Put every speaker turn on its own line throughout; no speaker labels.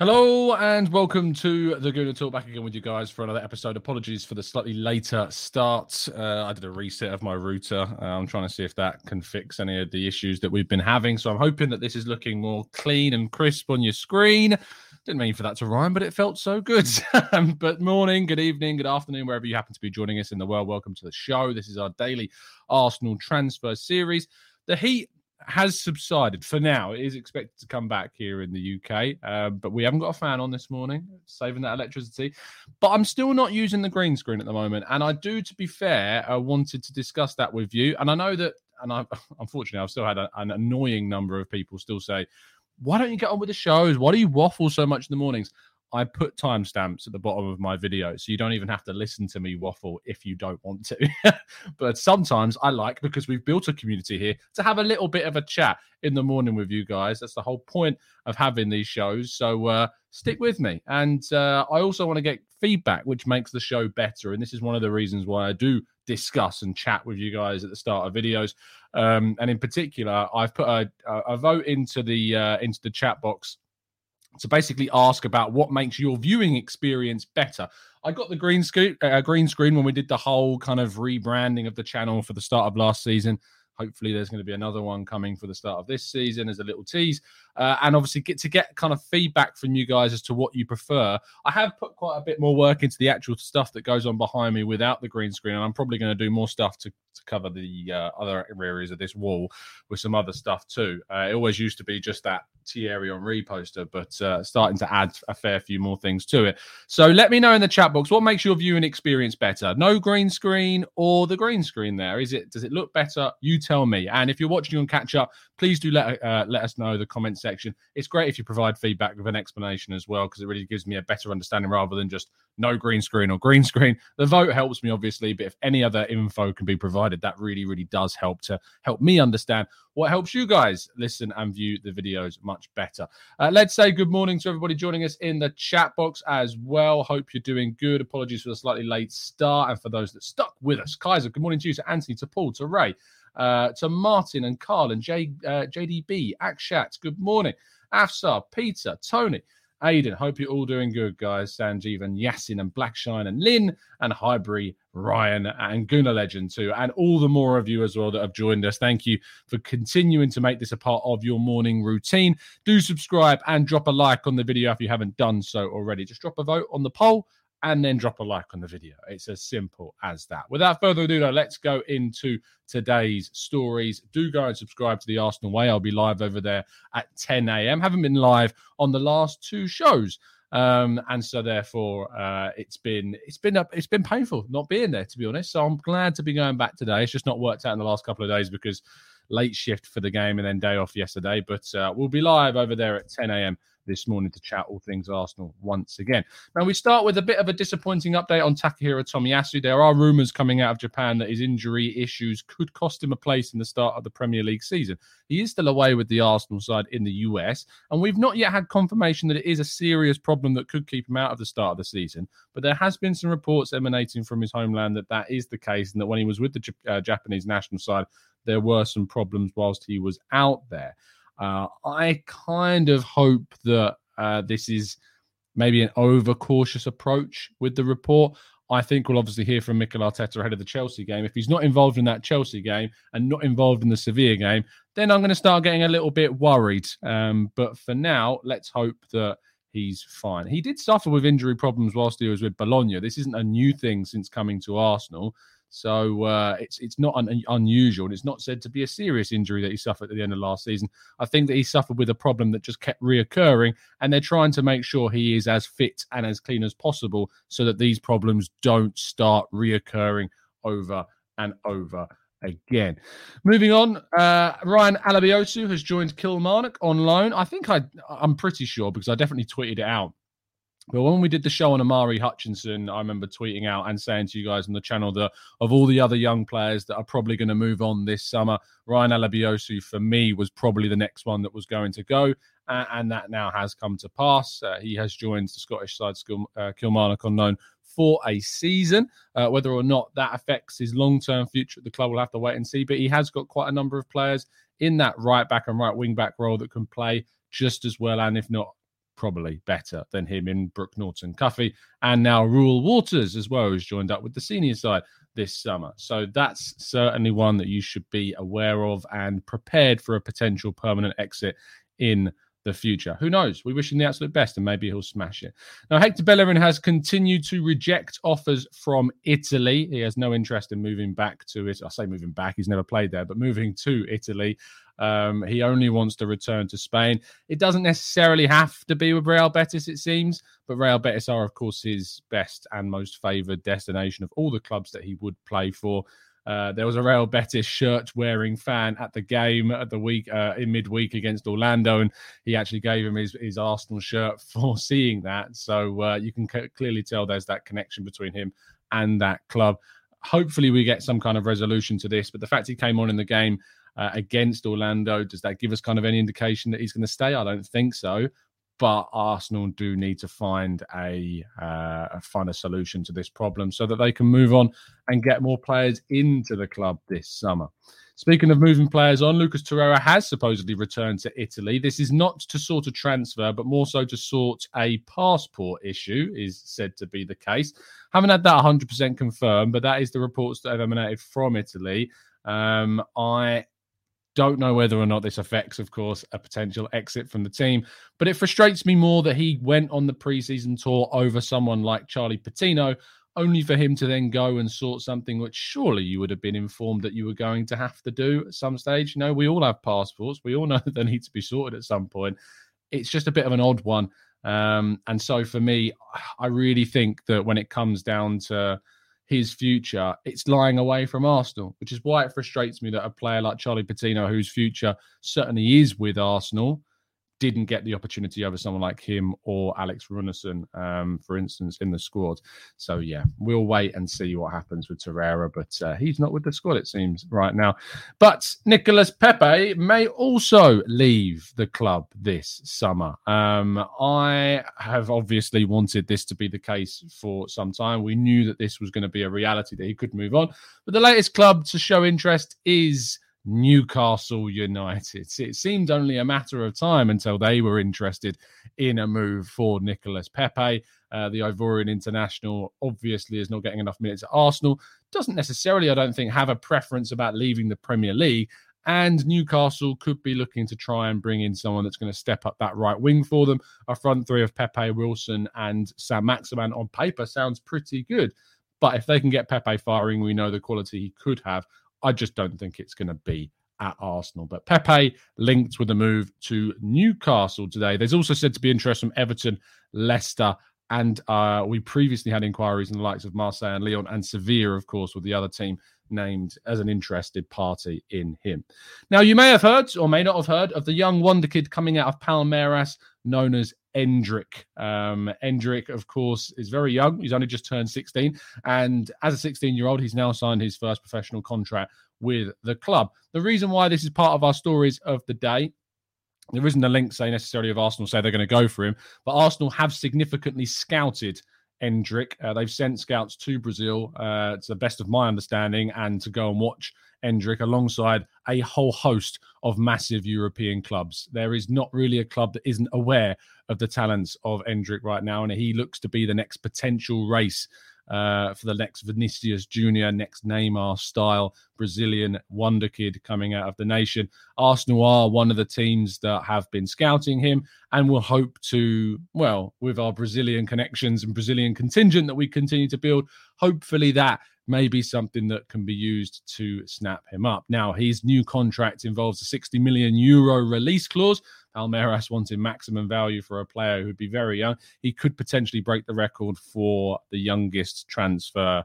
Hello and welcome to the Gooner Talk. Back again with you guys for another episode. Apologies for the slightly later start. Uh, I did a reset of my router. Uh, I'm trying to see if that can fix any of the issues that we've been having. So I'm hoping that this is looking more clean and crisp on your screen. Didn't mean for that to rhyme, but it felt so good. but morning, good evening, good afternoon, wherever you happen to be joining us in the world. Welcome to the show. This is our daily Arsenal transfer series. The Heat has subsided for now. It is expected to come back here in the UK, uh, but we haven't got a fan on this morning, saving that electricity. But I'm still not using the green screen at the moment, and I do, to be fair, I wanted to discuss that with you. And I know that, and I unfortunately I've still had a, an annoying number of people still say, "Why don't you get on with the shows? Why do you waffle so much in the mornings?" I put timestamps at the bottom of my video, so you don't even have to listen to me waffle if you don't want to. but sometimes I like because we've built a community here to have a little bit of a chat in the morning with you guys. That's the whole point of having these shows. So uh, stick with me, and uh, I also want to get feedback, which makes the show better. And this is one of the reasons why I do discuss and chat with you guys at the start of videos. Um, and in particular, I've put a, a vote into the uh, into the chat box to basically ask about what makes your viewing experience better. I got the green screen, uh, green screen when we did the whole kind of rebranding of the channel for the start of last season. Hopefully, there's going to be another one coming for the start of this season as a little tease, uh, and obviously get to get kind of feedback from you guys as to what you prefer. I have put quite a bit more work into the actual stuff that goes on behind me without the green screen, and I'm probably going to do more stuff to, to cover the uh, other areas of this wall with some other stuff too. Uh, it always used to be just that Thierry Henry poster, but uh, starting to add a fair few more things to it. So let me know in the chat box what makes your viewing experience better: no green screen or the green screen. There is it. Does it look better? You tell me. And if you're watching on catch up, please do let uh, let us know the comment section. It's great if you provide feedback with an explanation as well, because it really gives me a better understanding rather than just no green screen or green screen. The vote helps me obviously, but if any other info can be provided, that really really does help to help me understand what helps you guys listen and view the videos much better. Uh, let's say good morning to everybody joining us in the chat box as well. Hope you're doing good. Apologies for the slightly late start. And for those that stuck with us, Kaiser, good morning to you, to Anthony, to Paul, to Ray, uh, to Martin and Carl and J, uh, JDB, Akshat, good morning. Afsar, Peter, Tony, Aiden, hope you're all doing good, guys. Sanjeev and Yasin and Blackshine and Lynn and Highbury, Ryan and Guna Legend too, and all the more of you as well that have joined us. Thank you for continuing to make this a part of your morning routine. Do subscribe and drop a like on the video if you haven't done so already. Just drop a vote on the poll and then drop a like on the video. It's as simple as that. Without further ado, though, let's go into today's stories. Do go and subscribe to the Arsenal Way. I'll be live over there at 10 a.m. Haven't been live on the last two shows. Um, and so therefore uh, it's been it's been a, it's been painful not being there to be honest. So I'm glad to be going back today. It's just not worked out in the last couple of days because late shift for the game and then day off yesterday. But uh, we'll be live over there at 10 a.m. this morning to chat all things Arsenal once again. Now, we start with a bit of a disappointing update on Takahiro Tomiyasu. There are rumours coming out of Japan that his injury issues could cost him a place in the start of the Premier League season. He is still away with the Arsenal side in the US, and we've not yet had confirmation that it is a serious problem that could keep him out of the start of the season. But there has been some reports emanating from his homeland that that is the case, and that when he was with the uh, Japanese national side, there were some problems whilst he was out there. Uh, I kind of hope that uh, this is maybe an overcautious approach with the report. I think we'll obviously hear from Mikel Arteta ahead of the Chelsea game. If he's not involved in that Chelsea game and not involved in the Sevilla game, then I'm going to start getting a little bit worried. Um, but for now, let's hope that he's fine. He did suffer with injury problems whilst he was with Bologna. This isn't a new thing since coming to Arsenal. So uh, it's it's not un- unusual, and it's not said to be a serious injury that he suffered at the end of last season. I think that he suffered with a problem that just kept reoccurring, and they're trying to make sure he is as fit and as clean as possible, so that these problems don't start reoccurring over and over again. Moving on, uh, Ryan Alebiosu has joined Kilmarnock on loan. I think I I'm pretty sure because I definitely tweeted it out but when we did the show on Omari Hutchinson, I remember tweeting out and saying to you guys on the channel that of all the other young players that are probably going to move on this summer, Ryan Alebiosu for me was probably the next one that was going to go, uh, and that now has come to pass. Uh, he has joined the Scottish side uh, Kilmarnock loan for a season. Uh, whether or not that affects his long-term future at the club, we'll have to wait and see. But he has got quite a number of players in that right back and right wing back role that can play just as well, and if not probably better than him in Brooke Norton Cuffy. And now Reuell Walters as well, has joined up with the senior side this summer. So that's certainly one that you should be aware of and prepared for a potential permanent exit in the future. Who knows? We wish him the absolute best and maybe he'll smash it. Now, Hector Bellerin has continued to reject offers from Italy. He has no interest in moving back to it. I say moving back, he's never played there, but moving to Italy. Um, he only wants to return to Spain. It doesn't necessarily have to be with Real Betis, it seems, but Real Betis are, of course, his best and most favoured destination of all the clubs that he would play for. Uh, there was a Real Betis shirt wearing fan at the game at the week uh, in midweek against Orlando, and he actually gave him his, his Arsenal shirt for seeing that. So uh, you can c- clearly tell there's that connection between him and that club. Hopefully, we get some kind of resolution to this. But the fact he came on in the game uh, against Orlando, does that give us kind of any indication that he's going to stay? I don't think so but Arsenal do need to find a uh, find a solution to this problem so that they can move on and get more players into the club this summer. Speaking of moving players on, Lucas Torreira has supposedly returned to Italy. This is not to sort a transfer, but more so to sort a passport issue, is said to be the case. Haven't had that 100% confirmed, but that is the reports that have emanated from Italy. Um, I don't know whether or not this affects, of course, a potential exit from the team. But it frustrates me more that he went on the preseason tour over someone like Charlie Patino, only for him to then go and sort something which surely you would have been informed that you were going to have to do at some stage. You know, we all have passports, we all know that they need to be sorted at some point. It's just a bit of an odd one. Um, and so for me, I really think that when it comes down to his future, it's lying away from Arsenal, which is why it frustrates me that a player like Charlie Patino, whose future certainly is with Arsenal, didn't get the opportunity over someone like him or Alex Runarsson, um, for instance, in the squad. So yeah, we'll wait and see what happens with Torreira, but uh, he's not with the squad, it seems, right now. But Nicolas Pepe may also leave the club this summer. Um, I have obviously wanted this to be the case for some time. We knew that this was going to be a reality that he could move on, but the latest club to show interest is. Newcastle United. It seemed only a matter of time until they were interested in a move for Nicolas Pepe. Uh, the Ivorian international obviously is not getting enough minutes at Arsenal. Doesn't necessarily, I don't think, have a preference about leaving the Premier League. And Newcastle could be looking to try and bring in someone that's going to step up that right wing for them. A front three of Pepe, Wilson, and Saint-Maximin on paper sounds pretty good. But if they can get Pepe firing, we know the quality he could have. I just don't think it's going to be at Arsenal. But Pepe linked with a move to Newcastle today. There's also said to be interest from Everton, Leicester, and uh, we previously had inquiries in the likes of Marseille and Lyon and Sevilla, of course, with the other team named as an interested party in him. Now, you may have heard or may not have heard of the young wonder kid coming out of Palmeiras known as Endrick. Um, Endrick, of course, is very young. He's only just turned 16. And as a 16 year old, he's now signed his first professional contract with the club. The reason why this is part of our stories of the day there isn't a link say necessarily of Arsenal say they're going to go for him, but Arsenal have significantly scouted Endrick. Uh, they've sent scouts to Brazil, uh, to the best of my understanding, and to go and watch Endrick alongside a whole host of massive European clubs. There is not really a club that isn't aware of the talents of Endrick right now, and he looks to be the next potential race uh, for the next Vinicius Junior, next Neymar style Brazilian wonder kid coming out of the nation. Arsenal are one of the teams that have been scouting him and will hope to, well, with our Brazilian connections and Brazilian contingent that we continue to build, hopefully that may be something that can be used to snap him up. Now, his new contract involves a 60 million euro release clause. Palmeiras wanting maximum value for a player who'd be very young. He could potentially break the record for the youngest transfer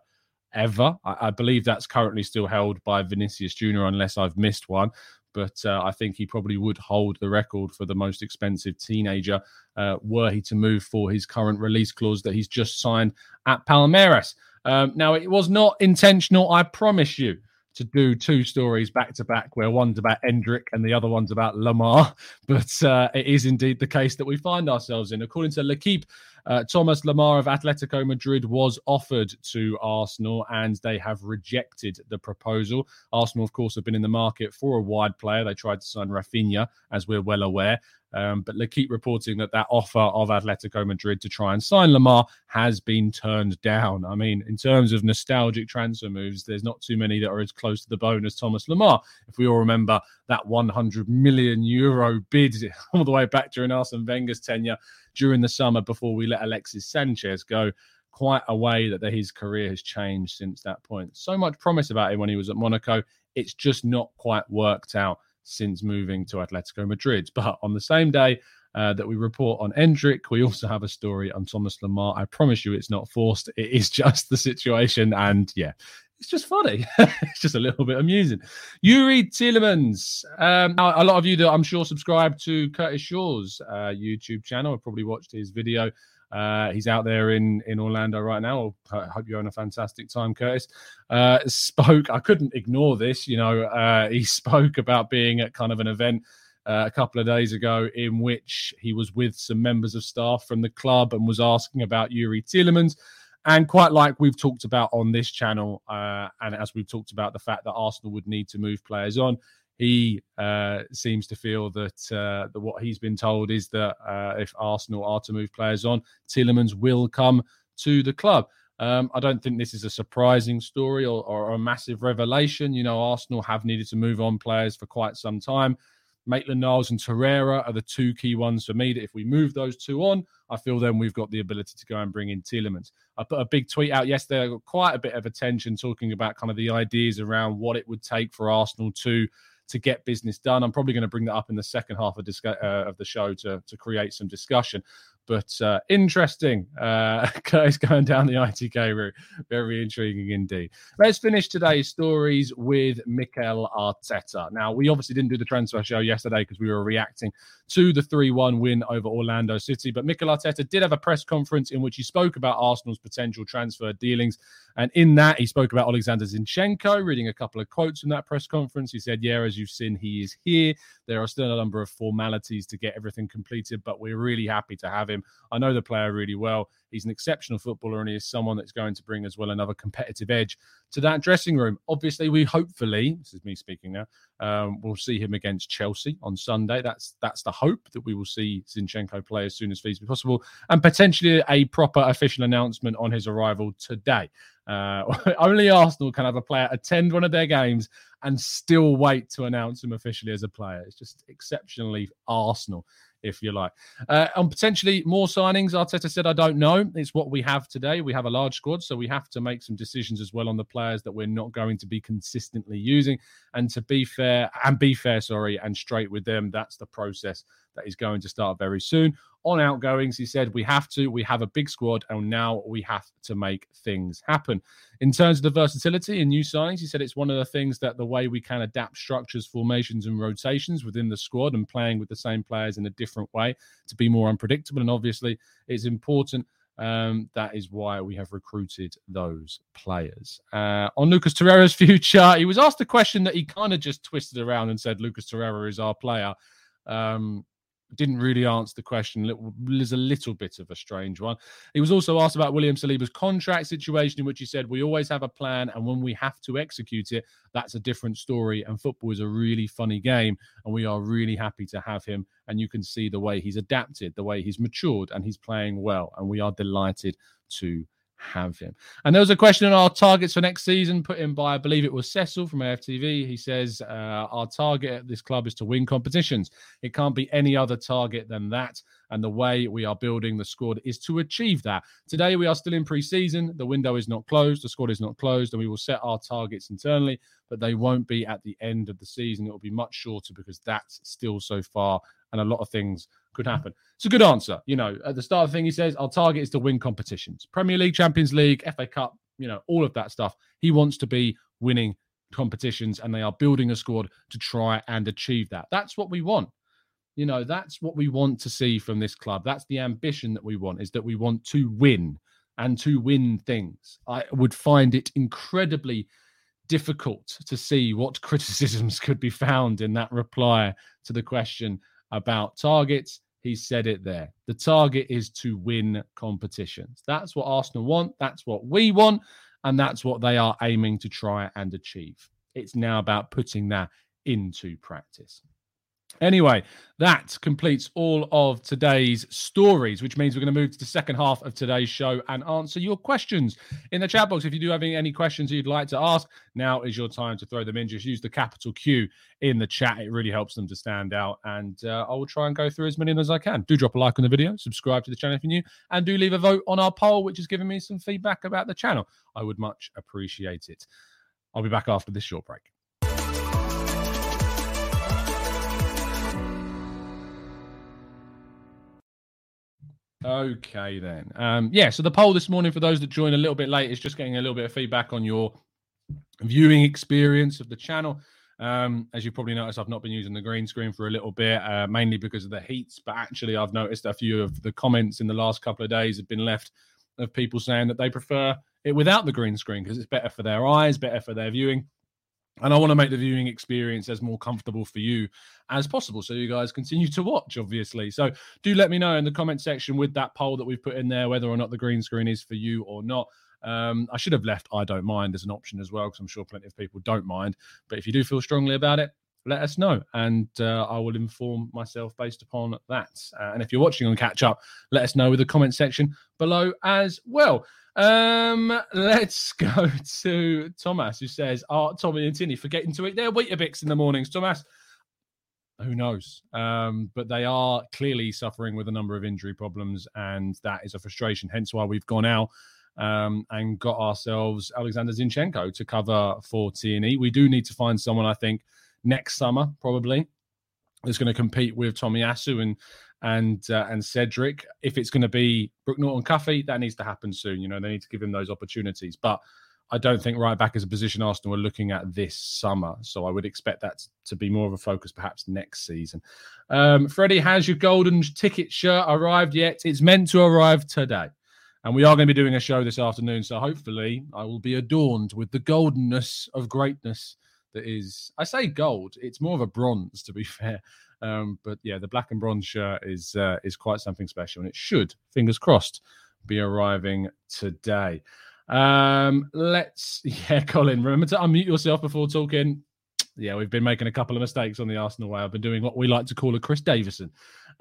ever. I, I believe that's currently still held by Vinicius Junior, unless I've missed one but uh, I think he probably would hold the record for the most expensive teenager uh, were he to move for his current release clause that he's just signed at Palmeiras. Um, now, it was not intentional, I promise you, to do two stories back to back, where one's about Endrick and the other one's about Lemar. But uh, it is indeed the case that we find ourselves in. According to L'Equipe, uh, Thomas Lemar of Atletico Madrid was offered to Arsenal and they have rejected the proposal. Arsenal, of course, have been in the market for a wide player. They tried to sign Rafinha, as we're well aware. Um, but keep reporting that that offer of Atletico Madrid to try and sign Lemar has been turned down. I mean, in terms of nostalgic transfer moves, there's not too many that are as close to the bone as Thomas Lemar. If we all remember that 100 million euro bid all the way back during Arsene Wenger's tenure during the summer before we let Alexis Sanchez go quite a way that his career has changed since that point. So much promise about him when he was at Monaco. It's just not quite worked out since moving to Atletico Madrid. But on the same day uh, that we report on Endrick, we also have a story on Thomas Lemar. I promise you it's not forced. It is just the situation. And yeah, it's just funny. it's just a little bit amusing. Youri Tielemans. Um, a lot of you that I'm sure subscribe to Curtis Shaw's uh, YouTube channel have probably watched his video uh, he's out there in in Orlando right now. I hope you're having a fantastic time, Curtis. Uh, spoke. I couldn't ignore this. You know, uh, he spoke about being at kind of an event. Uh, a couple of days ago, in which he was with some members of staff from the club and was asking about Youri Tielemans. And quite like we've talked about on this channel, uh, and as we've talked about the fact that Arsenal would need to move players on, he uh, seems to feel that, uh, that what he's been told is that uh, if Arsenal are to move players on, Tielemans will come to the club. Um, I don't think this is a surprising story or, or, a massive revelation. You know, Arsenal have needed to move on players for quite some time. Maitland Niles and Torreira are the two key ones for me. That if we move those two on, I feel then we've got the ability to go and bring in Tielemans. I put a big tweet out yesterday. I got quite a bit of attention talking about kind of the ideas around what it would take for Arsenal to to get business done. I'm probably going to bring that up in the second half of, discuss- uh, of the show to, to create some discussion. But uh, interesting. Uh, Curtis going down the ITK route. Very intriguing indeed. Let's finish today's stories with Mikel Arteta. Now, we obviously didn't do the transfer show yesterday because we were reacting to the 3 1 win over Orlando City. But Mikel Arteta did have a press conference in which he spoke about Arsenal's potential transfer dealings. And in that, he spoke about Alexander Zinchenko, reading a couple of quotes from that press conference. He said, Yeah, as you've seen, he is here. There are still a number of formalities to get everything completed, but we're really happy to have him. I know the player really well. He's an exceptional footballer and he is someone that's going to bring as well another competitive edge to that dressing room. Obviously, we hopefully, this is me speaking now, um, we'll see him against Chelsea on Sunday. That's that's the hope that we will see Zinchenko play as soon as feasibly possible and potentially a proper official announcement on his arrival today. Uh, only Arsenal can have a player attend one of their games and still wait to announce him officially as a player. It's just exceptionally Arsenal if you like. Uh, and potentially more signings. Arteta said, I don't know. It's what we have today. We have a large squad, so we have to make some decisions as well on the players that we're not going to be consistently using. And to be fair, and be fair, sorry, and straight with them, that's the process that is going to start very soon. On outgoings. He said, We have to, we have a big squad, and now we have to make things happen. In terms of the versatility and new signings, he said it's one of the things that the way we can adapt structures, formations, and rotations within the squad and playing with the same players in a different way to be more unpredictable. And obviously, it's important um, that is why we have recruited those players. Uh, on Lucas Torreira's future, he was asked a question that he kind of just twisted around and said Lucas Torreira is our player. Um, didn't really answer the question. It was a little bit of a strange one. He was also asked about William Saliba's contract situation, in which he said, We always have a plan, and when we have to execute it, that's a different story. And football is a really funny game, and we are really happy to have him. And you can see the way he's adapted, the way he's matured, and he's playing well. And we are delighted to have him. And there was a question on our targets for next season put in by, I believe it was Cecil from AFTV. He says, uh, Our target at this club is to win competitions. It can't be any other target than that. And the way we are building the squad is to achieve that. Today, we are still in pre season. The window is not closed. The squad is not closed. And we will set our targets internally, but they won't be at the end of the season. It will be much shorter because that's still so far. And a lot of things could happen. It's a good answer. You know, at the start of the thing, he says, Our target is to win competitions Premier League, Champions League, FA Cup, you know, all of that stuff. He wants to be winning competitions and they are building a squad to try and achieve that. That's what we want. You know, that's what we want to see from this club. That's the ambition that we want is that we want to win and to win things. I would find it incredibly difficult to see what criticisms could be found in that reply to the question about targets he said it there. The target is to win competitions. That's what Arsenal want. That's what we want. And that's what they are aiming to try and achieve. It's now about putting that into practice. Anyway, that completes all of today's stories, which means we're going to move to the second half of today's show and answer your questions in the chat box. If you do have any questions you'd like to ask, now is your time to throw them in. Just use the capital Q in the chat. It really helps them to stand out. And uh, I will try and go through as many as I can. Do drop a like on the video, subscribe to the channel if you're new, and do leave a vote on our poll, which is giving me some feedback about the channel. I would much appreciate it. I'll be back after this short break. Okay, then. Um, yeah, so the poll this morning for those that join a little bit late is just getting a little bit of feedback on your viewing experience of the channel. Um, as you probably noticed, I've not been using the green screen for a little bit, uh, mainly because of the heats. But actually, I've noticed a few of the comments in the last couple of days have been left of people saying that they prefer it without the green screen because it's better for their eyes, better for their viewing. And I want to make the viewing experience as more comfortable for you as possible. So you guys continue to watch, obviously. So do let me know in the comment section with that poll that we've put in there whether or not the green screen is for you or not. Um, I should have left I don't mind as an option as well, because I'm sure plenty of people don't mind. But if you do feel strongly about it, let us know and uh, I will inform myself based upon that. Uh, and if you're watching on catch up, let us know with the comment section below as well. Um, let's go to Thomas, who says, "Are oh, Tommy and Tinny forgetting to eat their Weetabix in the mornings?" Thomas, who knows? Um, but they are clearly suffering with a number of injury problems, and that is a frustration. Hence why we've gone out um, and got ourselves Alexander Zinchenko to cover for Tierney. We do need to find someone, I think, next summer probably that's going to compete with Tomiyasu and and uh, and Cedric. If it's going to be Brooke Norton Cuffy, that needs to happen soon. You know, they need to give him those opportunities. But I don't think right back is a position Arsenal are looking at this summer. So I would expect that to be more of a focus perhaps next season. Um, Freddie, has your golden ticket shirt arrived yet? It's meant to arrive today. And we are going to be doing a show this afternoon. So hopefully I will be adorned with the goldenness of greatness that is, I say gold, it's more of a bronze to be fair. Um, but yeah, the black and bronze shirt is uh, is quite something special, and it should, fingers crossed, be arriving today. Um, let's yeah, Colin, remember to unmute yourself before talking. Yeah, we've been making a couple of mistakes on the Arsenal way. I've been doing what we like to call a Chris Davison.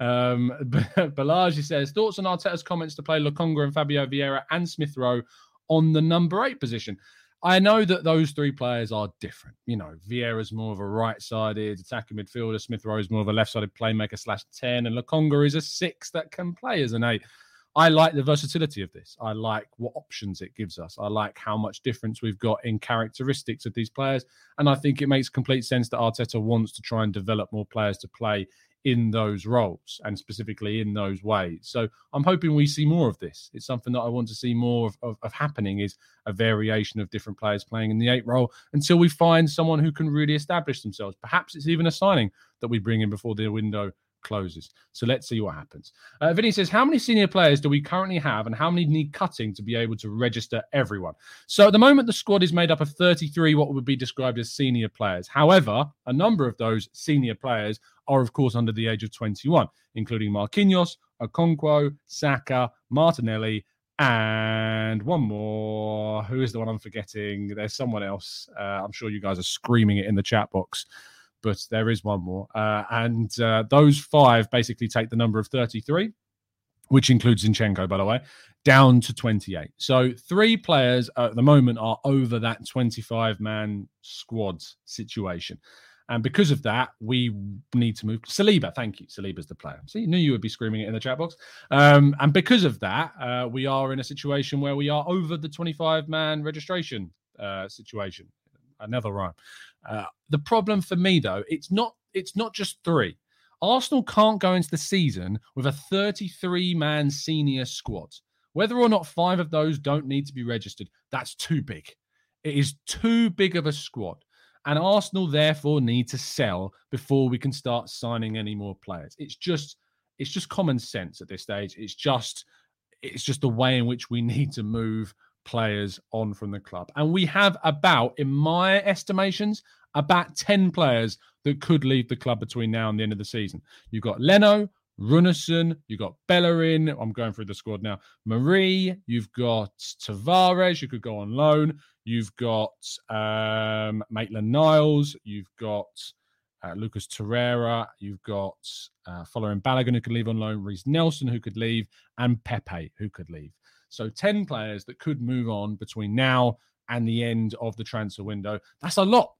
Um, Balaji says thoughts on Arteta's comments to play Lokonga and Fabio Vieira and Smith Rowe on the number eight position. I know that those three players are different. You know, Vieira's more of a right-sided attacking midfielder. Smith Rowe is more of a left-sided playmaker slash ten, and Lokonga is a six that can play as an eight. I like the versatility of this. I like what options it gives us. I like how much difference we've got in characteristics of these players, and I think it makes complete sense that Arteta wants to try and develop more players to play in those roles and specifically in those ways. So I'm hoping we see more of this. It's something that I want to see more of, of, of, happening is a variation of different players playing in the eight role until we find someone who can really establish themselves. Perhaps it's even a signing that we bring in before the window closes. So let's see what happens. Uh, Vinny says, How many senior players do we currently have, and how many need cutting to be able to register everyone? So at the moment, the squad is made up of 33, what would be described as senior players. However, a number of those senior players are, of course, under the age of 21, including Marquinhos, Okonkwo, Saka, Martinelli, and one more. Who is the one I'm forgetting? There's someone else. Uh, I'm sure you guys are screaming it in the chat box but there is one more. Uh, and uh, those five basically take the number of 33, which includes Zinchenko, by the way, down to 28. So three players at the moment are over that 25 man squad situation. And because of that, we need to move. Saliba, thank you. Saliba's the player. See, you knew you would be screaming it in the chat box. Um, and because of that, uh, we are in a situation where we are over the 25 man registration uh, situation. Another rhyme. Uh, the problem for me, though, it's not it's not just three. Arsenal can't go into the season with a 33 man senior squad. Whether or not five of those don't need to be registered, that's too big. It is too big of a squad. And Arsenal therefore need to sell before we can start signing any more players. It's just it's just common sense at this stage. It's just it's just the way in which we need to move players on from the club. And we have about, in my estimations, about 10 players that could leave the club between now and the end of the season. You've got Leno, Runarsson, you've got Bellerin. I'm going through the squad now. Mari, you've got Tavares, you could go on loan. You've got um, Maitland Niles, you've got uh, Lucas Torreira, you've got uh, Folarin Balogun who could leave on loan, Reiss Nelson who could leave, and Pepe who could leave. So 10 players that could move on between now and the end of the transfer window. That's a lot,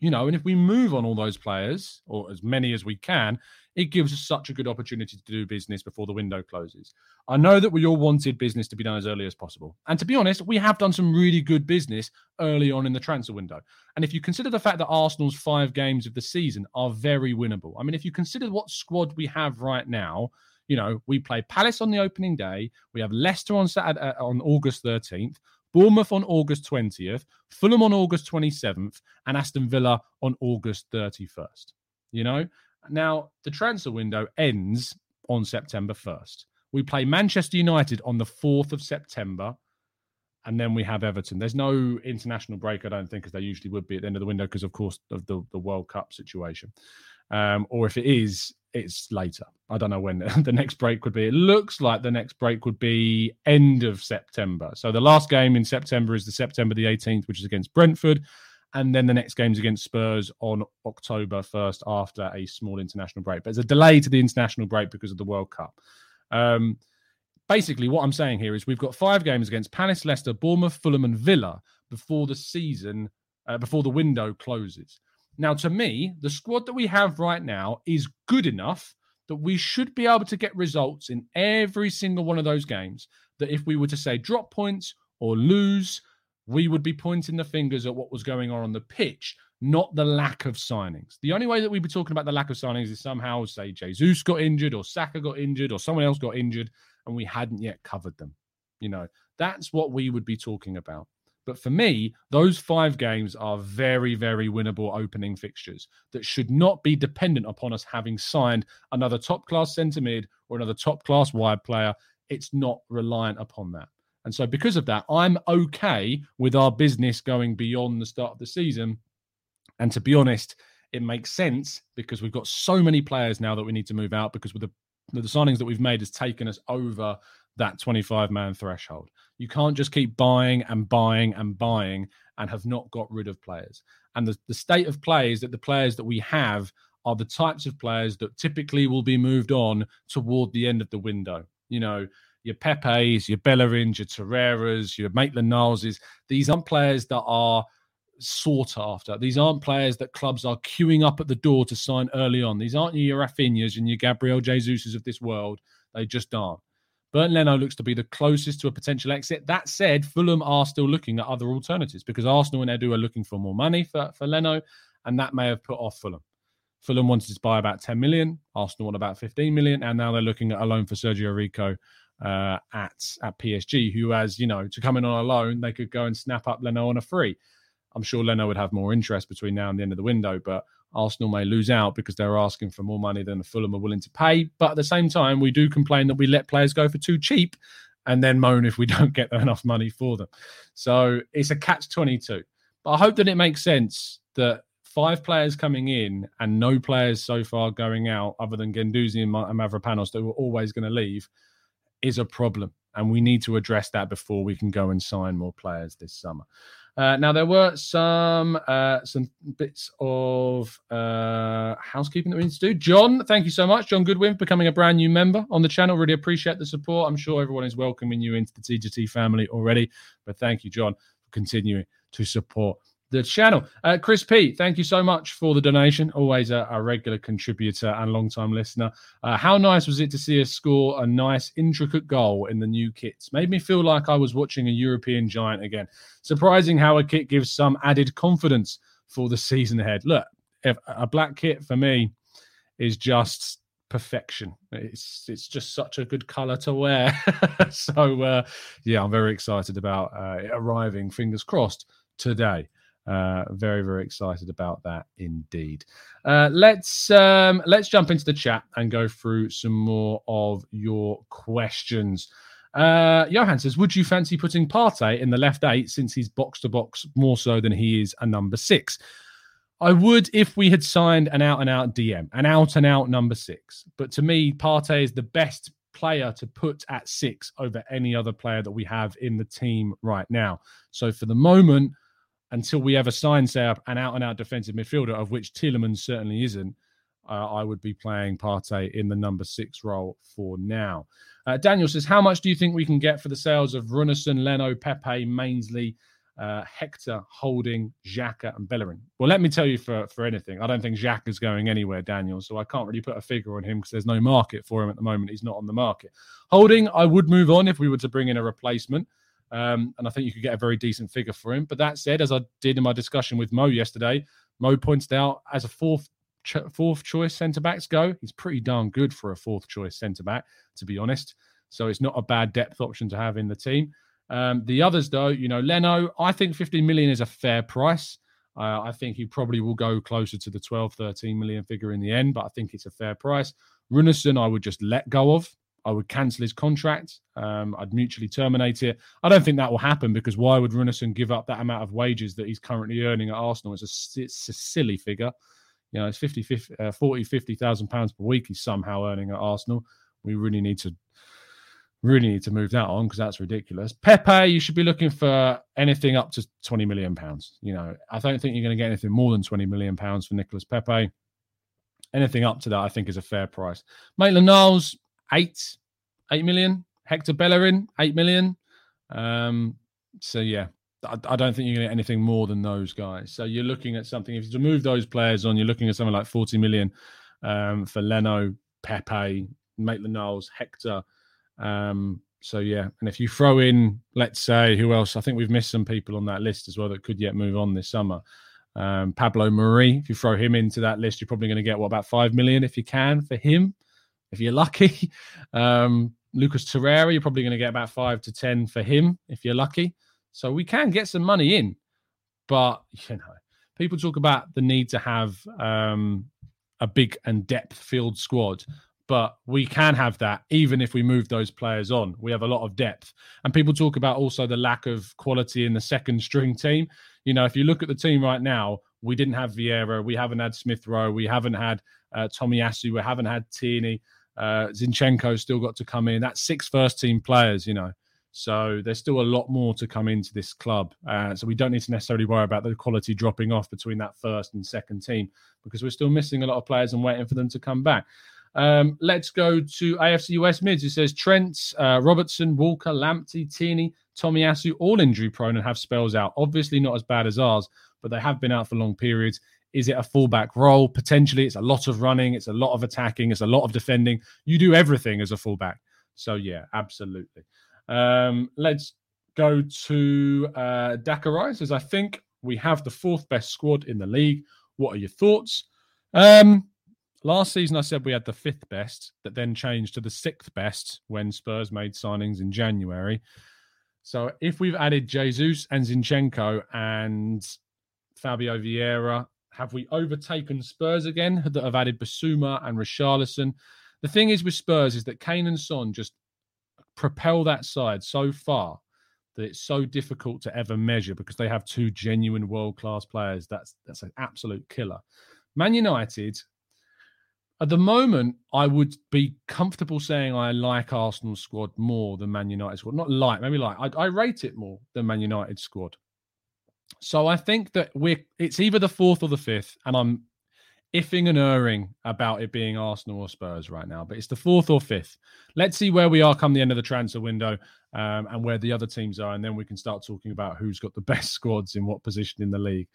you know. And if we move on all those players, or as many as we can, it gives us such a good opportunity to do business before the window closes. I know that we all wanted business to be done as early as possible. And to be honest, we have done some really good business early on in the transfer window. And if you consider the fact that Arsenal's five games of the season are very winnable, I mean, if you consider what squad we have right now, you know, we play Palace on the opening day. We have Leicester on Saturday, uh, on August 13th, Bournemouth on August 20th, Fulham on August 27th, and Aston Villa on August 31st. You know, now the transfer window ends on September 1st. We play Manchester United on the 4th of September, and then we have Everton. There's no international break, I don't think, as there usually would be at the end of the window because, of course, of the, the World Cup situation. Um, or if it is, it's later. I don't know when the next break would be. It looks like the next break would be end of September. So the last game in September is the September the 18th, which is against Brentford. And then the next game's against Spurs on October 1st after a small international break. But there's a delay to the international break because of the World Cup. Um, basically, what I'm saying here is we've got five games against Palace, Leicester, Bournemouth, Fulham, and Villa before the season, uh, before the window closes. Now, to me, the squad that we have right now is good enough that we should be able to get results in every single one of those games. That if we were to say drop points or lose, we would be pointing the fingers at what was going on on the pitch, not the lack of signings. The only way that we'd be talking about the lack of signings is somehow say Jesus got injured or Saka got injured or someone else got injured and we hadn't yet covered them. You know, that's what we would be talking about. But for me, those five games are very, very winnable opening fixtures that should not be dependent upon us having signed another top class centre mid or another top class wide player. It's not reliant upon that. And so, because of that, I'm okay with our business going beyond the start of the season. And to be honest, it makes sense because we've got so many players now that we need to move out because with the, the signings that we've made has taken us over that 25 man threshold. You can't just keep buying and buying and buying and have not got rid of players. And the, the state of play is that the players that we have are the types of players that typically will be moved on toward the end of the window. You know, your Pepe's, your Bellerin's, your Torreiras, your Maitland Nileses. These aren't players that are sought after. These aren't players that clubs are queuing up at the door to sign early on. These aren't your Rafinhas and your Gabriel Jesus's of this world. They just aren't. Bernd Leno looks to be the closest to a potential exit. That said, Fulham are still looking at other alternatives because Arsenal and Edu are looking for more money for, for Leno, and that may have put off Fulham. Fulham wanted to buy about 10 million, Arsenal want about 15 million, and now they're looking at a loan for Sergio Rico uh, at at PSG, who has, you know, to come in on a loan, they could go and snap up Leno on a free. I'm sure Leno would have more interest between now and the end of the window, but Arsenal may lose out because they're asking for more money than the Fulham are willing to pay. But at the same time, we do complain that we let players go for too cheap and then moan if we don't get enough money for them. So it's a catch 22. But I hope that it makes sense that five players coming in and no players so far going out other than Guendouzi and Mavropanos that were always going to leave is a problem. And we need to address that before we can go and sign more players this summer. Uh, now there were some uh, some bits of uh, housekeeping that we need to do. John, thank you so much, John Goodwin, becoming a brand new member on the channel. Really appreciate the support. I'm sure everyone is welcoming you into the TGT family already, but thank you, John, for continuing to support the channel. Uh, Chris P, thank you so much for the donation. Always a, a regular contributor and long-time listener. Uh, how nice was it to see us score a nice, intricate goal in the new kits? Made me feel like I was watching a European giant again. Surprising how a kit gives some added confidence for the season ahead. Look, a black kit for me is just perfection. It's it's just such a good color to wear. so uh, yeah, I'm very excited about uh, arriving. Fingers crossed today. Uh, very very excited about that indeed. Uh, let's um, let's jump into the chat and go through some more of your questions. Uh, Johan says, "Would you fancy putting Partey in the left eight since he's box to box more so than he is a number six? I would if we had signed an out and out DM, an out and out number six. But to me, Partey is the best player to put at six over any other player that we have in the team right now. So for the moment, until we have a sign, say, an out and out defensive midfielder, of which Tielemans certainly isn't, uh, I would be playing Partey in the number six role for now. Uh, Daniel says, How much do you think we can get for the sales of Runarsson, Leno, Pepe, Mainsley, uh, Hector, Holding, Xhaka, and Bellerin? Well, let me tell you for, for anything, I don't think Xhaka is going anywhere, Daniel. So I can't really put a figure on him because there's no market for him at the moment. He's not on the market. Holding, I would move on if we were to bring in a replacement. Um, and I think you could get a very decent figure for him. But that said, as I did in my discussion with Mo yesterday, Mo pointed out as a fourth fourth choice centre backs go, he's pretty darn good for a fourth choice centre back, to be honest. So it's not a bad depth option to have in the team. Um, the others, though, you know, Leno, I think 15 million is a fair price. Uh, I think he probably will go closer to the 12, 13 million figure in the end, but I think it's a fair price. Runarsson, I would just let go of. I would cancel his contract. Um, I'd mutually terminate it. I don't think that will happen because why would Runarsson give up that amount of wages that he's currently earning at Arsenal? It's a, it's a silly figure. You know, it's 50, 50 uh, 40, 50,000 pounds per week he's somehow earning at Arsenal. We really need to really need to move that on because that's ridiculous. Pepe, you should be looking for anything up to 20 million pounds. You know, I don't think you're going to get anything more than 20 million pounds for Nicolas Pepe. Anything up to that, I think, is a fair price. Maitland Niles, eight, eight million. Hector Bellerin, eight million. Um, so yeah, I, I don't think you're going to get anything more than those guys. So you're looking at something. If you move those players on, you're looking at something like 40 million um, for Leno, Pepe, Maitland Niles, Hector. Um, so yeah, and if you throw in, let's say, who else? I think we've missed some people on that list as well that could yet move on this summer. Um, Pablo Mari, if you throw him into that list, you're probably going to get what about five million if you can for him if you're lucky. Um, Lucas Torreira, you're probably going to get about five to 10 for him if you're lucky. So we can get some money in. But, you know, people talk about the need to have um, a big and depth field squad. But we can have that even if we move those players on. We have a lot of depth. And people talk about also the lack of quality in the second string team. You know, if you look at the team right now, we didn't have Vieira, we haven't had Smith Rowe, we haven't had uh, Tomiyasu, we haven't had Tierney. Uh, Zinchenko still got to come in. That's six first team players, you know. So there's still a lot more to come into this club. Uh, so we don't need to necessarily worry about the quality dropping off between that first and second team because we're still missing a lot of players and waiting for them to come back. Um, let's go to AFC West mids. It says Trent, uh, Robertson, Walker, Lamptey, Tierney, Tomiyasu, all injury prone and have spells out. Obviously not as bad as ours, but they have been out for long periods. Is it a fullback role? Potentially, it's a lot of running, it's a lot of attacking, it's a lot of defending. You do everything as a fullback. So, yeah, absolutely. Um, let's go to uh, Dakar Says, I think we have the fourth best squad in the league. What are your thoughts? Um, last season I said we had the fifth best, that then changed to the sixth best when Spurs made signings in January. So if we've added Jesus and Zinchenko and Fabio Vieira, have we overtaken Spurs again that have added Bissouma and Richarlison? The thing is with Spurs is that Kane and Son just propel that side so far that it's so difficult to ever measure because they have two genuine world class players. That's that's an absolute killer. Man United, at the moment, I would be comfortable saying I like Arsenal squad more than Man United squad. Not like, maybe like I, I rate it more than Man United squad. So I think that we're it's either the fourth or the fifth, and I'm ifing and erring about it being Arsenal or Spurs right now, but it's the fourth or fifth. Let's see where we are come the end of the transfer window um, and where the other teams are, and then we can start talking about who's got the best squads in what position in the league.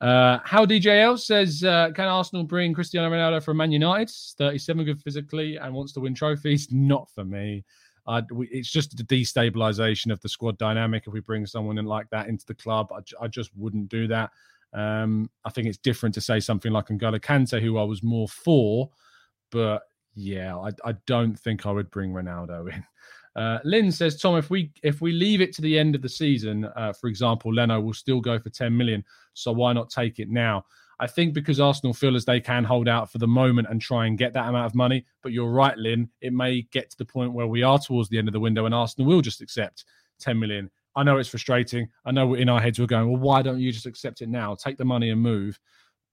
Uh, how DJL says, uh, can Arsenal bring Cristiano Ronaldo from Man United? 37, good physically, and wants to win trophies. Not for me. We, it's just a destabilization of the squad dynamic if we bring someone in like that into the club. I, I just wouldn't do that. Um, I think it's different to say something like N'Golo Kante, who I was more for, but yeah, I, I don't think I would bring Ronaldo in. Uh, Lynn says, Tom, if we if we leave it to the end of the season, uh, for example, Leno will still go for 10 million. So why not take it now? I think because Arsenal feel as they can hold out for the moment and try and get that amount of money. But you're right, Lynn. It may get to the point where we are towards the end of the window and Arsenal will just accept 10 million. I know it's frustrating. I know in our heads we're going, well, why don't you just accept it now? Take the money and move.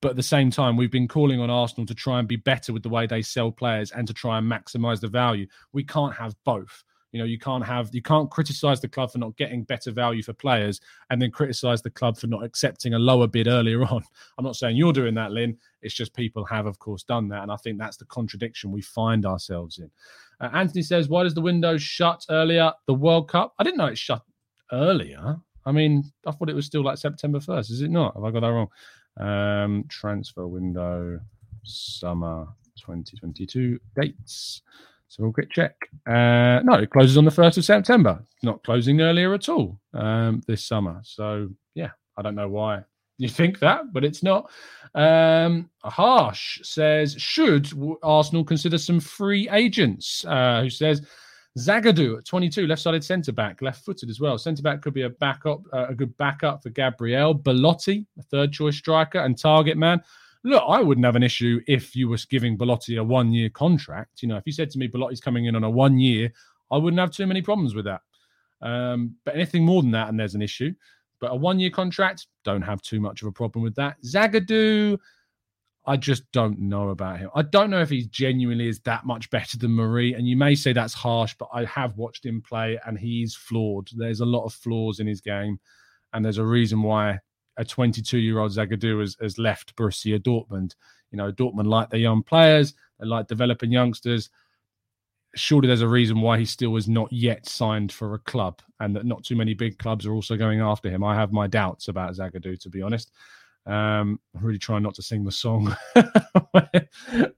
But at the same time, we've been calling on Arsenal to try and be better with the way they sell players and to try and maximize the value. We can't have both. You know, you can't have you can't criticize the club for not getting better value for players and then criticize the club for not accepting a lower bid earlier on. I'm not saying you're doing that, Lynn. It's just people have, of course, done that, and I think that's the contradiction we find ourselves in. Uh, Anthony says, "Why does the window shut earlier? The World Cup? I didn't know it shut earlier. I mean, I thought it was still like September 1st. Is it not? Have I got that wrong? Um, transfer window, summer 2022 dates. So we'll quick check. Uh, no, it closes on the 1st of September. not closing earlier at all um, this summer. So, yeah, I don't know why you think that, but it's not. Um, Harsh says, should Arsenal consider some free agents? Uh, who says, Zagadou at 22, left-sided centre back, left-footed as well. Centre back could be a backup, uh, a good backup for Gabriel Belotti, a third-choice striker and target man. Look, I wouldn't have an issue if you were giving Belotti a one-year contract. You know, if you said to me Belotti's coming in on a one-year, I wouldn't have too many problems with that. Um, but anything more than that, and there's an issue. But a one-year contract, don't have too much of a problem with that. Zagadou, I just don't know about him. I don't know if he genuinely is that much better than Mari. And you may say that's harsh, but I have watched him play and he's flawed. There's a lot of flaws in his game. And there's a reason why a 22 year old Zagadou has, has left Borussia Dortmund. You know, Dortmund like their young players, they like developing youngsters. Surely there's a reason why he still is not yet signed for a club and that not too many big clubs are also going after him. I have my doubts about Zagadou, to be honest. Um, I'm really trying not to sing the song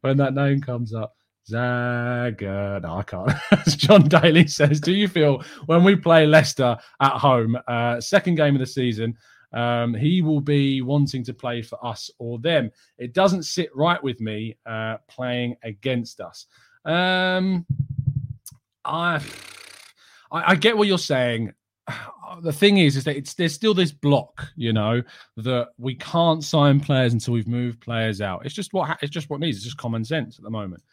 when, that name comes up. Zaga. No, I can't. As John Daly says, do you feel when we play Leicester at home, uh, second game of the season, um, he will be wanting to play for us or them? It doesn't sit right with me uh, playing against us. Um, I, I, get what you're saying. the thing is, is that it's there's still this block, you know, that we can't sign players until we've moved players out. It's just what it's just what needs. It's just common sense at the moment,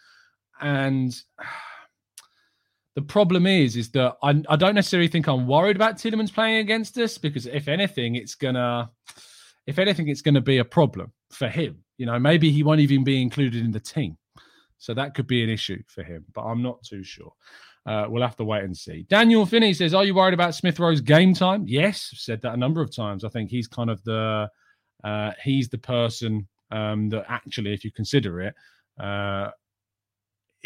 and the problem is, is that I, I don't necessarily think I'm worried about Tielemans playing against us because if anything, it's gonna, if anything, it's gonna be a problem for him. You know, maybe he won't even be included in the team, so that could be an issue for him. But I'm not too sure. Uh, we'll have to wait and see. Daniel Finney says, "Are you worried about Smith Rowe's game time?" Yes, I've said that a number of times. I think he's kind of the uh, he's the person um, that actually, if you consider it, uh,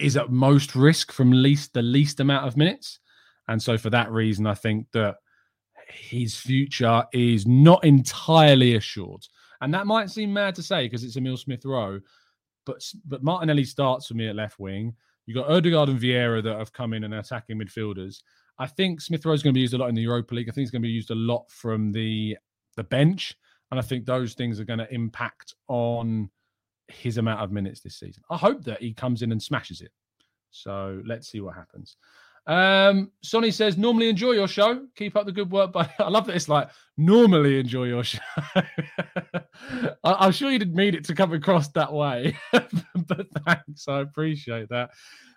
is at most risk from least the least amount of minutes. And so, for that reason, I think that his future is not entirely assured. And that might seem mad to say because it's Emil Smith Rowe, but but Martinelli starts for me at left wing. You've got Odegaard and Vieira that have come in and attacking midfielders. I think Smith Rowe is going to be used a lot in the Europa League. I think he's going to be used a lot from the the bench, and I think those things are going to impact on his amount of minutes this season. I hope that he comes in and smashes it. So let's see what happens. Um, Sonny says, normally enjoy your show. Keep up the good work. But I love that it's like normally enjoy your show. I, am sure you didn't mean it to come across that way, but thanks. I appreciate that.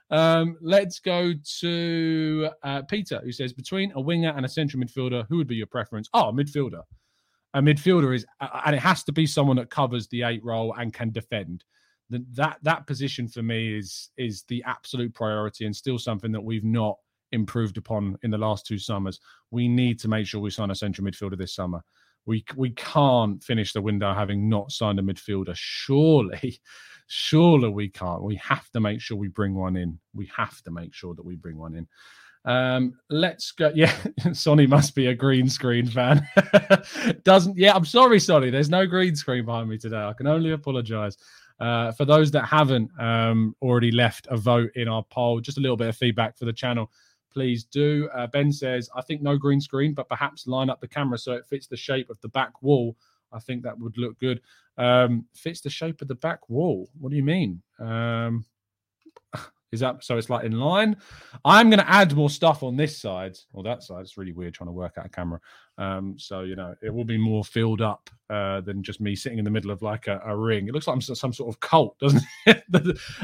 Um, let's go to uh, Peter, who says, between a winger and a central midfielder, who would be your preference? Oh, midfielder. A midfielder is, and it has to be someone that covers the eight role and can defend that that position for me is is the absolute priority and still something that we've not improved upon in the last two summers. We need to make sure we sign a central midfielder this summer. We we can't finish the window having not signed a midfielder. Surely, surely we can't. We have to make sure we bring one in. We have to make sure that we bring one in. Um, let's go. Yeah, Sonny must be a green screen fan. Doesn't yeah, I'm sorry, Sonny. There's no green screen behind me today. I can only apologize. Uh, for those that haven't um, already left a vote in our poll, just a little bit of feedback for the channel, please do. Uh, ben says, I think no green screen, but perhaps line up the camera so it fits the shape of the back wall. I think that would look good. Um, fits the shape of the back wall. What do you mean? Um, is that so? It's like in line. I'm going to add more stuff on this side or that side. It's really weird trying to work out a camera. Um, so you know, it will be more filled up uh, than just me sitting in the middle of like a, a ring. It looks like I'm some sort of cult, doesn't it? the,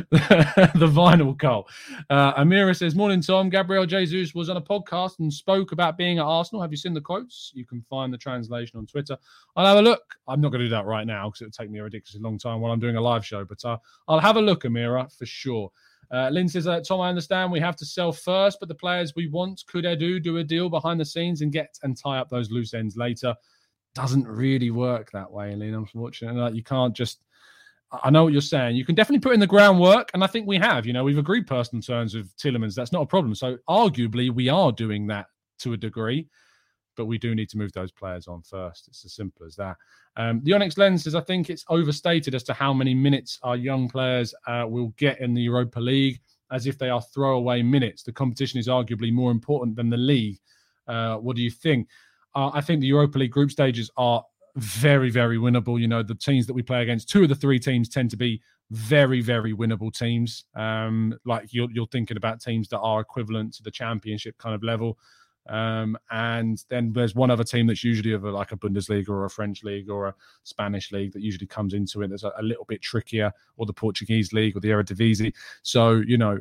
the, the, vinyl cult. Uh, Amira says, "Morning, Tom. Gabriel Jesus was on a podcast and spoke about being at Arsenal. Have you seen the quotes? You can find the translation on Twitter. I'll have a look. I'm not going to do that right now because it would take me a ridiculously long time while I'm doing a live show, but uh, I'll have a look, Amira, for sure." Uh, Lynn says, uh, Tom, I understand we have to sell first, but the players we want, could Edu do a deal behind the scenes and get and tie up those loose ends later? Doesn't really work that way, Lynn, unfortunately. Like, you can't just. I know what you're saying. You can definitely put in the groundwork, and I think we have. You know, we've agreed personal terms with Tielemans. That's not a problem. So, arguably, we are doing that to a degree but we do need to move those players on first. It's as simple as that. Um, the Onyx Lens says, I think it's overstated as to how many minutes our young players uh, will get in the Europa League, as if they are throwaway minutes. The competition is arguably more important than the league. Uh, what do you think? Uh, I think the Europa League group stages are very, very winnable. You know, the teams that we play against, two of the three teams tend to be very, very winnable teams. Um, like you're, you're thinking about teams that are equivalent to the championship kind of level. Um, and then there's one other team that's usually of a, like a Bundesliga or a French league or a Spanish league that usually comes into it that's a, a little bit trickier, or the Portuguese league or the Eredivisie. So you know,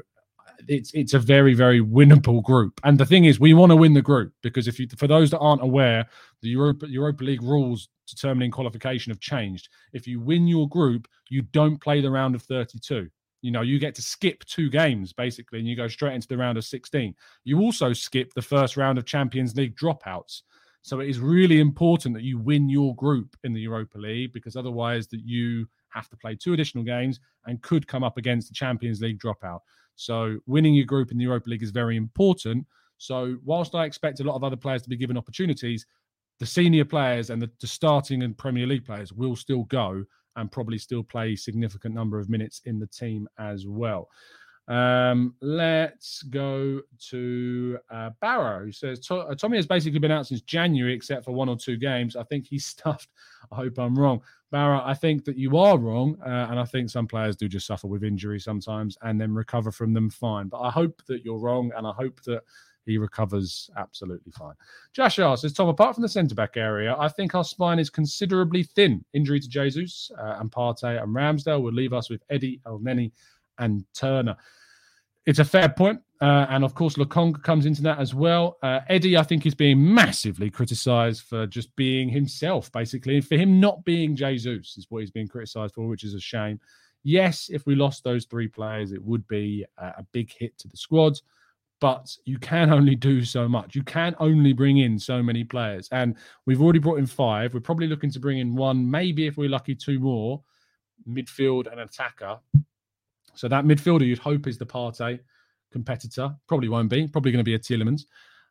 it's it's a very very winnable group. And the thing is, we want to win the group because if you, for those that aren't aware, the Europa Europa League rules determining qualification have changed. If you win your group, you don't play the round of 32. You know, you get to skip two games basically, and you go straight into the round of 16. You also skip the first round of Champions League dropouts. So it is really important that you win your group in the Europa League because otherwise that you have to play two additional games and could come up against the Champions League dropout. So winning your group in the Europa League is very important. So whilst I expect a lot of other players to be given opportunities, the senior players and the, the starting and Premier League players will still go and probably still play significant number of minutes in the team as well. Um, let's go to uh, Barrow, who says uh, Tommy has basically been out since January, except for one or two games. I think he's stuffed. I hope I'm wrong. Barrow, I think that you are wrong. Uh, and I think some players do just suffer with injury sometimes and then recover from them fine. But I hope that you're wrong. And I hope that he recovers absolutely fine. Josh says, Tom, apart from the centre back area, I think our spine is considerably thin. Injury to Jesus uh, and Partey and Ramsdale would leave us with Eddie, Elneny, and Turner. It's a fair point. Uh, and of course, Lokonga comes into that as well. Uh, Eddie, I think, is being massively criticised for just being himself, basically, and for him not being Jesus is what he's being criticised for, which is a shame. Yes, if we lost those three players, it would be a big hit to the squad but you can only do so much. You can only bring in so many players. And we've already brought in five. We're probably looking to bring in one, maybe if we're lucky, two more midfield and attacker. So that midfielder you'd hope is the Partey competitor. Probably won't be. Probably going to be a Tielemans.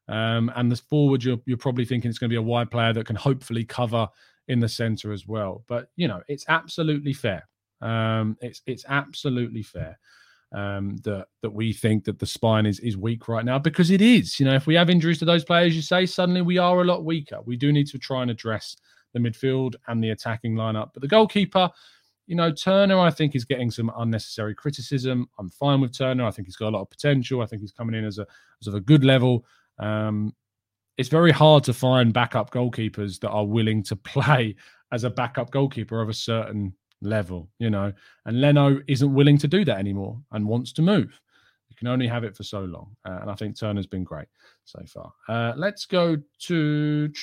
Um, and the forward, you're, you're probably thinking it's going to be a wide player that can hopefully cover in the centre as well. But you know, it's absolutely fair. Um, it's it's absolutely fair um, that that we think that the spine is is weak right now because it is. You know, if we have injuries to those players, you say suddenly we are a lot weaker. We do need to try and address the midfield and the attacking lineup. But the goalkeeper, you know, Turner, I think, is getting some unnecessary criticism. I'm fine with Turner. I think he's got a lot of potential. I think he's coming in as a as of a good level. Um, it's very hard to find backup goalkeepers that are willing to play as a backup goalkeeper of a certain level, you know. And Leno isn't willing to do that anymore and wants to move. You can only have it for so long. Uh, and I think Turner's been great so far. Uh, let's go to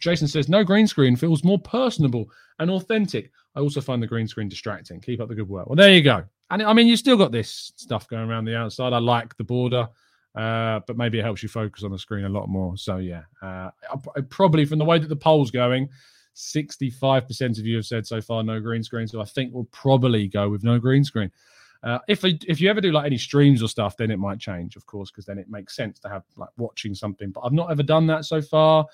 Jason says, no green screen feels more personable and authentic. I also find the green screen distracting. Keep up the good work. Well, there you go. And I mean, you still got this stuff going around the outside. I like the border. Uh, but maybe it helps you focus on the screen a lot more. So yeah, uh, probably from the way that the poll's going, 65% of you have said so far no green screen. So I think we'll probably go with no green screen. Uh, if if you ever do like any streams or stuff, then it might change, of course, because then it makes sense to have like watching something. But I've not ever done that so far.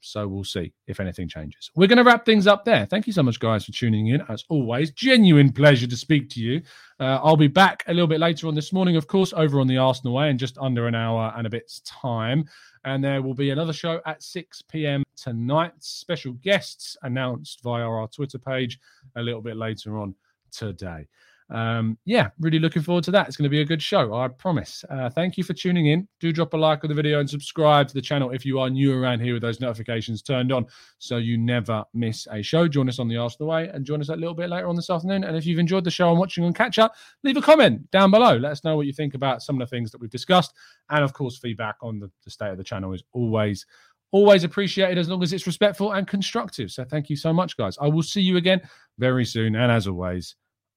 So we'll see if anything changes. We're going to wrap things up there. Thank you so much, guys, for tuning in. As always, genuine pleasure to speak to you. Uh, I'll be back a little bit later on this morning, of course, over on the Arsenal way in just under an hour and a bit's time. And there will be another show at 6 p.m. tonight. Special guests announced via our Twitter page a little bit later on today um, yeah, really looking forward to that. It's going to be a good show, I promise. Uh, thank you for tuning in. Do drop a like on the video and subscribe to the channel if you are new around here with those notifications turned on so you never miss a show. Join us on the Arsenal Way and join us a little bit later on this afternoon. And if you've enjoyed the show and watching on catch up, leave a comment down below. Let us know what you think about some of the things that we've discussed. And of course, feedback on the, the state of the channel is always always appreciated as long as it's respectful and constructive. So thank you so much, guys. I will see you again very soon. And as always,